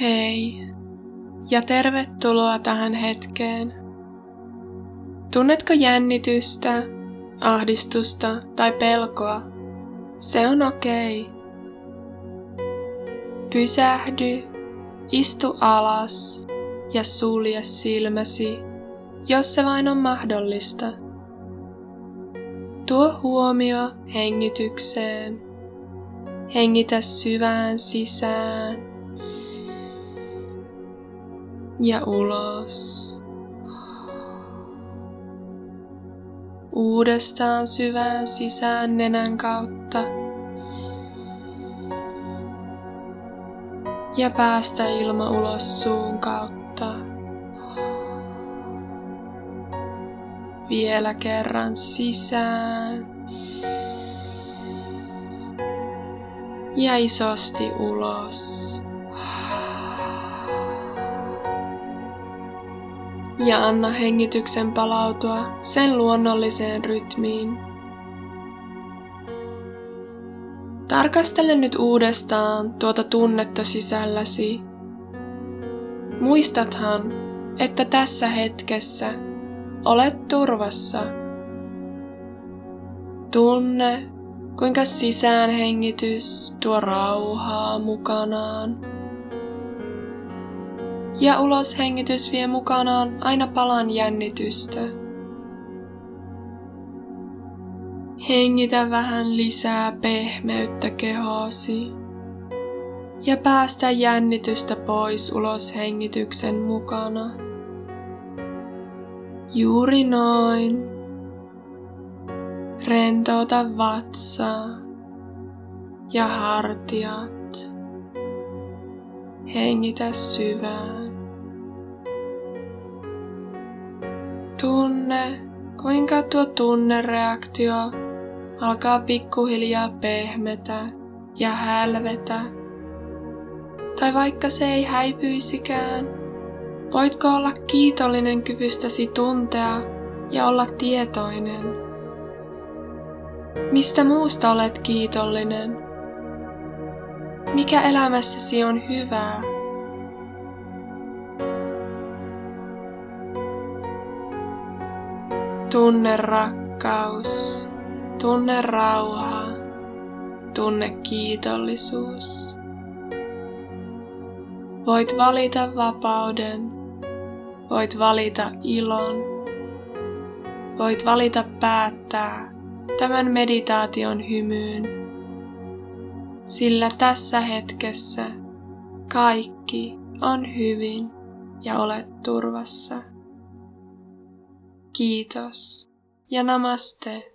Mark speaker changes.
Speaker 1: Hei ja tervetuloa tähän hetkeen. Tunnetko jännitystä, ahdistusta tai pelkoa? Se on okei. Pysähdy, istu alas ja sulje silmäsi, jos se vain on mahdollista. Tuo huomio hengitykseen. Hengitä syvään sisään ja ulos. Uudestaan syvään sisään nenän kautta. Ja päästä ilma ulos suun kautta. Vielä kerran sisään. Ja isosti ulos. Ja anna hengityksen palautua sen luonnolliseen rytmiin. Tarkastele nyt uudestaan tuota tunnetta sisälläsi. Muistathan, että tässä hetkessä olet turvassa. Tunne, kuinka sisäänhengitys tuo rauhaa mukanaan ja uloshengitys vie mukanaan aina palan jännitystä. Hengitä vähän lisää pehmeyttä kehoosi ja päästä jännitystä pois uloshengityksen mukana. Juuri noin. Rentouta vatsaa ja hartiat. Hengitä syvään. Tunne, kuinka tuo tunnereaktio alkaa pikkuhiljaa pehmetä ja hälvetä. Tai vaikka se ei häipyisikään, voitko olla kiitollinen kyvystäsi tuntea ja olla tietoinen? Mistä muusta olet kiitollinen? Mikä elämässäsi on hyvää? Tunne rakkaus, tunne rauha, tunne kiitollisuus. Voit valita vapauden, voit valita ilon, voit valita päättää tämän meditaation hymyyn, sillä tässä hetkessä kaikki on hyvin ja olet turvassa. Kiitos ja namaste.